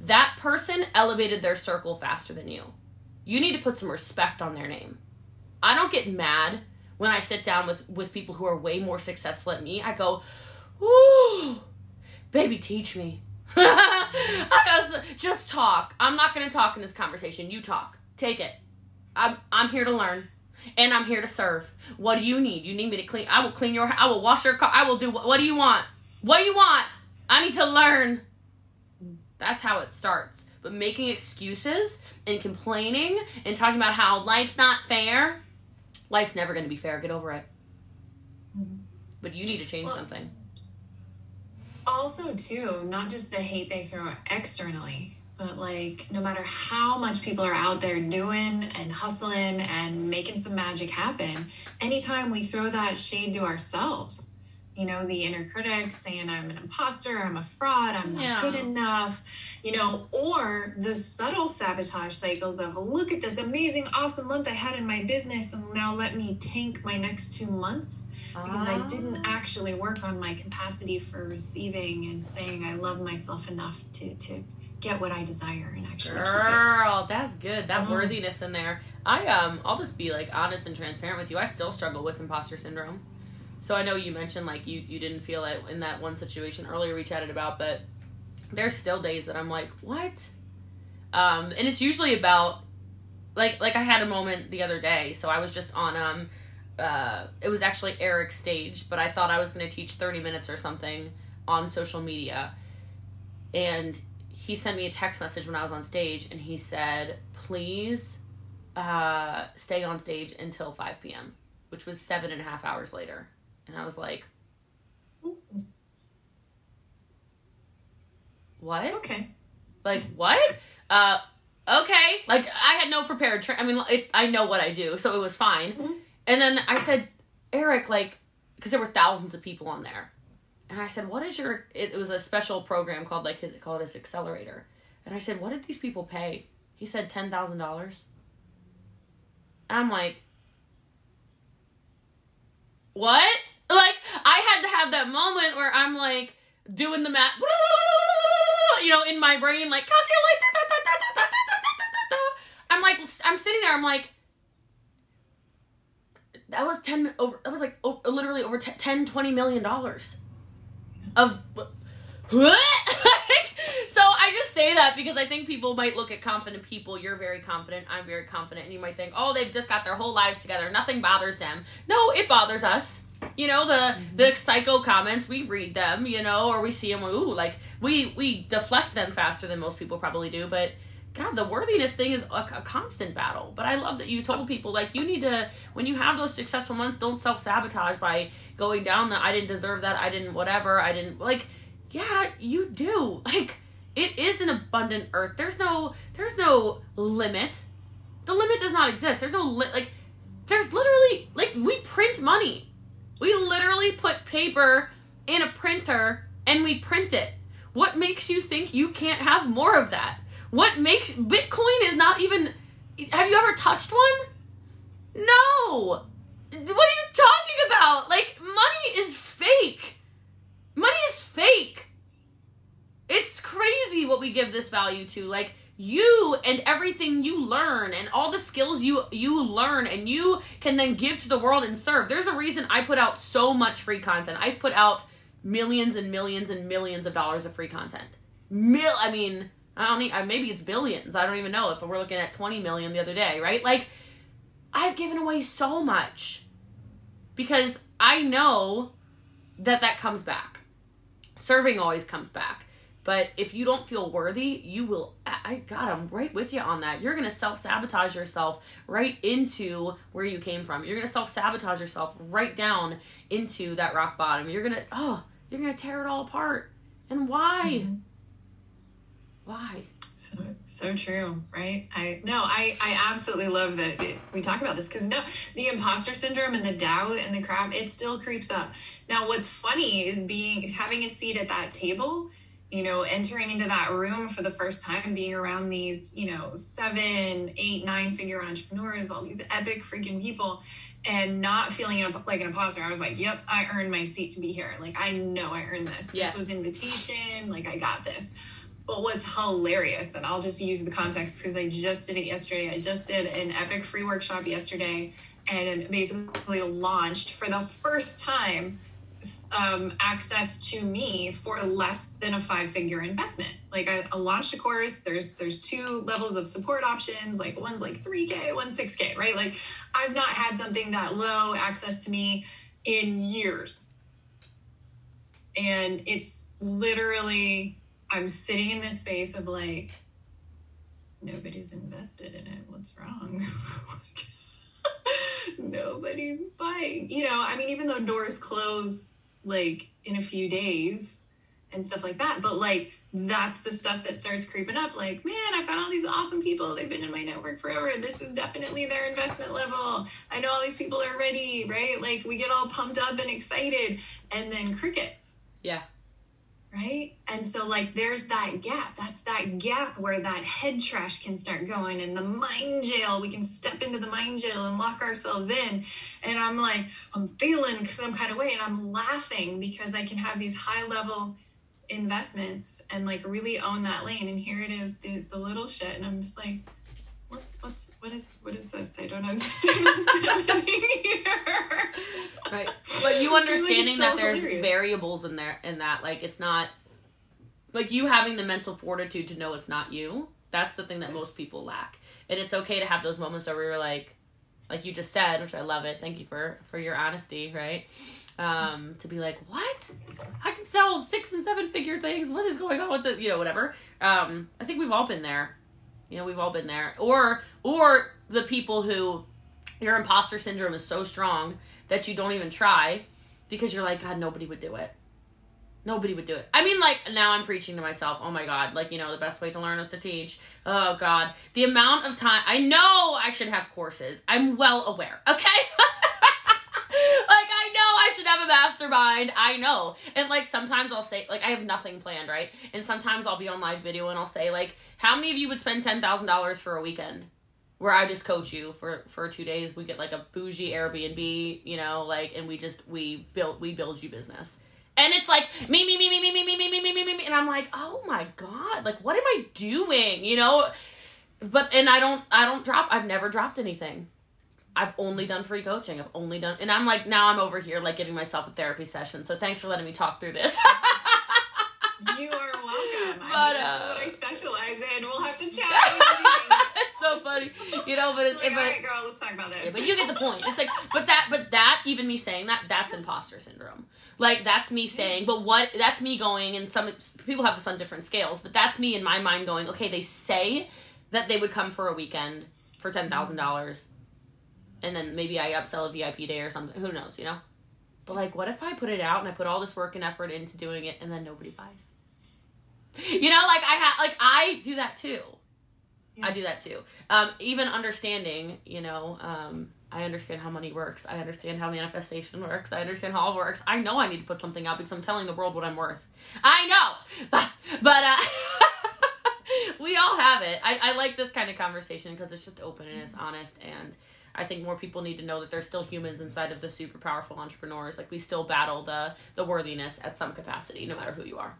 That person elevated their circle faster than you. You need to put some respect on their name. I don't get mad when I sit down with with people who are way more successful than me. I go, "Ooh, baby, teach me." I was just talk. I'm not going to talk in this conversation. You talk. Take it. I'm I'm here to learn. And I'm here to serve. What do you need? You need me to clean? I will clean your. I will wash your car. I will do. What, what do you want? What do you want? I need to learn. That's how it starts. But making excuses and complaining and talking about how life's not fair Life's never going to be fair. Get over it. But you need to change well, something. Also, too, not just the hate they throw externally, but like no matter how much people are out there doing and hustling and making some magic happen, anytime we throw that shade to ourselves, you know, the inner critic saying I'm an imposter, I'm a fraud, I'm not yeah. good enough, you know, or the subtle sabotage cycles of look at this amazing, awesome month I had in my business, and now let me tank my next two months because I didn't ah. actually work on my capacity for receiving and saying I love myself enough to to get what I desire and actually Girl, that's good. That mm. worthiness in there. I um I'll just be like honest and transparent with you. I still struggle with imposter syndrome. So I know you mentioned like you you didn't feel it in that one situation earlier we chatted about, but there's still days that I'm like, what? Um, and it's usually about like like I had a moment the other day. So I was just on um uh it was actually Eric's stage, but I thought I was going to teach 30 minutes or something on social media. And he sent me a text message when I was on stage and he said, "Please uh stay on stage until 5 p.m." which was seven and a half hours later. And I was like, what? Okay. Like, what? uh, okay. Like, I had no prepared. Tra- I mean, it, I know what I do, so it was fine. Mm-hmm. And then I said, Eric, like, because there were thousands of people on there. And I said, what is your, it, was a special program called, like, his, called his accelerator. And I said, what did these people pay? He said $10,000. I'm like, what? Like, I had to have that moment where I'm like doing the math, you know, in my brain, like calculate. I'm like I'm sitting there, I'm like, that was 10 over that was like literally over 10 20 million dollars of what so i just say that because i think people might look at confident people. You're very confident. I'm very confident. And you might think oh they've just got their whole lives together. Nothing bothers them. No it bothers us. You know the mm-hmm. the psycho comments we read them you know or we see them ooh like we we deflect them faster than most people probably do. But God, the worthiness thing is a, a, constant battle. But I love that you told people like you need to when you have those successful months, don't self sabotage by going down that I didn't deserve that, I didn't whatever, I didn't like. Yeah, you do. Like it is an abundant earth. There's no there's no limit. The limit does not exist. There's no li- like. There's literally like we print money. We literally put paper in a printer and we print it. What makes you think you can't have more of that? What makes Bitcoin is not even. Have you ever touched one? No. What do you talking about? Like money is fake. Money is fake. It's crazy what we give this value to. Like you and everything you learn and all the skills you you learn and you can then give to the world and serve. There's a reason I put out so much free content. I've put out millions and millions and millions of dollars of free content. Mil I mean I don't need, maybe it's billions. I don't even know if we're looking at 20 million the other day, right? Like, I've given away so much because I know that that comes back. Serving always comes back. But if you don't feel worthy, you will. I God, I'm right with you on that. You're gonna self sabotage yourself right into where you came from. You're gonna self sabotage yourself right down into that rock bottom. You're gonna oh, you're gonna tear it all apart. And why? Mm-hmm. Why? So so true, right? I no, I I absolutely love that it, we talk about this because no, the imposter syndrome and the doubt and the crap, it still creeps up. Now, what's funny is being having a seat at that table you know, entering into that room for the first time being around these, you know, seven, eight, nine figure entrepreneurs, all these epic freaking people, and not feeling like an imposter. I was like, yep, I earned my seat to be here. Like, I know I earned this. Yes. This was invitation. Like, I got this. But what's hilarious, and I'll just use the context because I just did it yesterday. I just did an epic free workshop yesterday and basically launched for the first time um, access to me for less than a five figure investment. Like I, I, launched a course. There's there's two levels of support options. Like one's like three k, one's six k. Right? Like I've not had something that low access to me in years, and it's literally I'm sitting in this space of like, nobody's invested in it. What's wrong? nobody's buying. You know, I mean, even though doors close like in a few days and stuff like that, but like that's the stuff that starts creeping up. Like, man, I've got all these awesome people. They've been in my network forever. This is definitely their investment level. I know all these people are ready, right? Like, we get all pumped up and excited, and then crickets. Yeah right? And so, like, there's that gap. That's that gap where that head trash can start going, and the mind jail. We can step into the mind jail and lock ourselves in. And I'm like, I'm feeling some kind of way, and I'm laughing because I can have these high level investments and like really own that lane. And here it is, the, the little shit, and I'm just like. What's what is what is this? I don't understand what's happening here. Right, but you understanding like, so that there's hilarious. variables in there in that, like it's not like you having the mental fortitude to know it's not you. That's the thing that most people lack, and it's okay to have those moments where you're like, like you just said, which I love it. Thank you for for your honesty, right? Um, to be like, what? I can sell six and seven figure things. What is going on with the, you know, whatever. Um, I think we've all been there you know, we've all been there. Or or the people who your imposter syndrome is so strong that you don't even try because you're like, God, nobody would do it. Nobody would do it. I mean, like, now I'm preaching to myself. Oh my God. Like, you know, the best way to learn is to teach. Oh God. The amount of time. I know I should have courses. I'm well aware. Okay? like I know I should have a mastermind. I know. And like sometimes I'll say like I have nothing planned, right? And sometimes I'll be on live video and I'll say like, how many of you would spend ten thousand dollars for a weekend? Where I just coach you for for two days. We get like a bougie Airbnb, you know, like and we just we build we build you business. And it's like me, me, me, me, me, me, me, me, me, me, me, me, me, and I'm like, oh my god, like what am I doing? You know, but and I don't I don't drop I've never dropped anything. I've only done free coaching. I've only done and I'm like now I'm over here like getting myself a therapy session. So thanks for letting me talk through this. You are welcome. But, I mean, uh, this is what I specialize in. We'll have to chat. it's so funny. You know, but it's like, but, all right, girl, let's talk about this. Yeah, but you get the point. It's like, but that, but that, even me saying that, that's imposter syndrome. Like that's me saying, but what? That's me going, and some people have this on different scales. But that's me in my mind going, okay, they say that they would come for a weekend for ten thousand dollars, and then maybe I upsell a VIP day or something. Who knows, you know? But like, what if I put it out and I put all this work and effort into doing it, and then nobody buys? You know, like I have, like I do that too. I do that too. Um, even understanding, you know, um, I understand how money works. I understand how manifestation works. I understand how all works. I know I need to put something out because I'm telling the world what I'm worth. I know, but uh, we all have it. I, I like this kind of conversation because it's just open and it's honest and. I think more people need to know that there's still humans inside of the super powerful entrepreneurs. Like we still battle the the worthiness at some capacity, no matter who you are.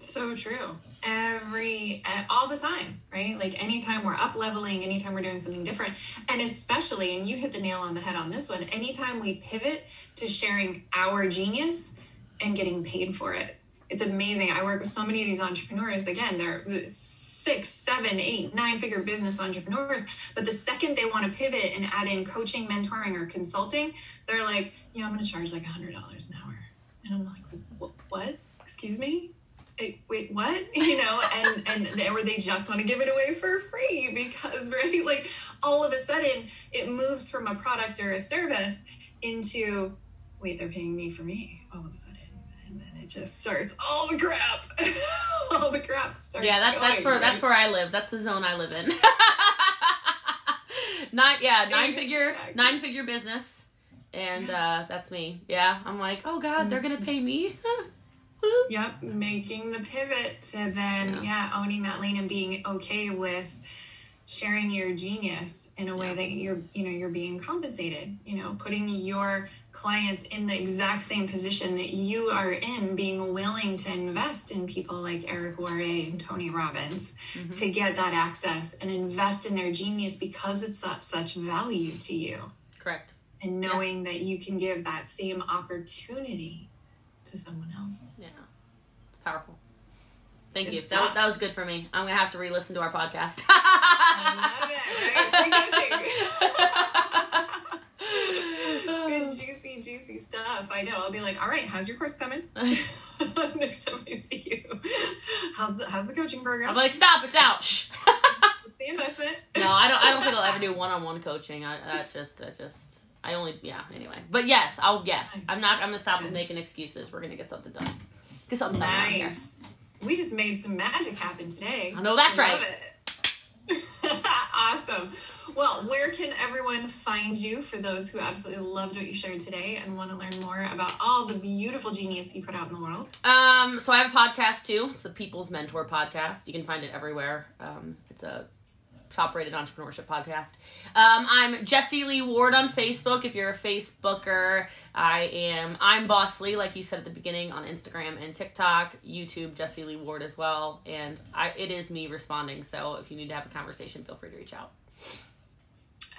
So true. Every, all the time, right? Like anytime we're up leveling, anytime we're doing something different, and especially, and you hit the nail on the head on this one, anytime we pivot to sharing our genius and getting paid for it. It's amazing. I work with so many of these entrepreneurs. Again, they're six, seven, eight, nine figure business entrepreneurs. But the second they want to pivot and add in coaching, mentoring, or consulting, they're like, yeah, I'm going to charge like $100 an hour. And I'm like, what? Excuse me? Hey, wait, what? You know, and and they, or they just want to give it away for free because right, like all of a sudden it moves from a product or a service into wait, they're paying me for me all of a sudden, it just starts all the crap, all the crap starts. Yeah, that, that's going, where right? that's where I live. That's the zone I live in. nine, yeah, nine figure, Exactly. nine figure business, and uh, that's me. Yeah, I'm like, oh god, they're gonna pay me. Yep, making the pivot to then Yeah. yeah. owning that lane and being okay with sharing your genius in a way Yeah. that you're you know you're being compensated. You know, putting your clients in the exact same position that you are in, being willing to invest in people like Eric Worre and Tony Robbins Mm-hmm. to get that access and invest in their genius because it's such such value to you Correct. and knowing that you can give that same opportunity to someone else. Yeah, it's powerful. Thank Good you. That, that was good for me. I'm gonna have to re-listen to our podcast. I love it, right? Free coaching. Good, juicy, I know. I'll be like, all right, how's your course coming? Next time I see you. How's the, how's the coaching program? I'm like, stop, it's out. What's the investment? no, I don't. I don't think I'll ever do one-on-one coaching. I that just, that just. I only, yeah. Anyway, but yes, I'll yes. Nice. I'm not. I'm gonna stop making excuses. We're gonna get something done. Get something done. Nice. We just made some magic happen today. I know that's Love right. it. awesome. Well, where can everyone find you for those who absolutely loved what you shared today and want to learn more about all the beautiful genius you put out in the world? Um, so I have a podcast too. It's the People's Mentor podcast. You can find it everywhere. Um, it's a top-rated entrepreneurship podcast. Um, I'm Jessie Lee Ward on Facebook. If you're a Facebooker, I am. I'm Boss Lee, like you said at the beginning, on Instagram and TikTok, YouTube, Jessie Lee Ward as well. And I, it is me responding. So if you need to have a conversation, feel free to reach out.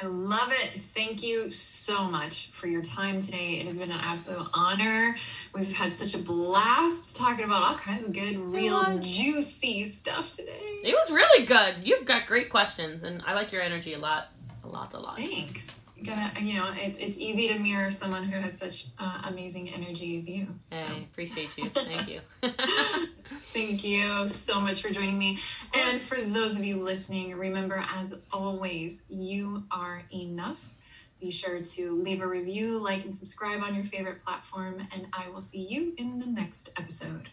I love it. Thank you so much for your time today. It has been an absolute honor. We've had such a blast talking about all kinds of good, real, juicy stuff today. It was really good. You've got great questions, and I like your energy a lot, a lot, a lot. Thanks. Gotta, you know, it's it's easy to mirror someone who has such uh, amazing energy as you. So. Hey, appreciate you. Thank you. Thank you so much for joining me. And for those of you listening, remember, as always, you are enough. Be sure to leave a review, like, and subscribe on your favorite platform, and I will see you in the next episode.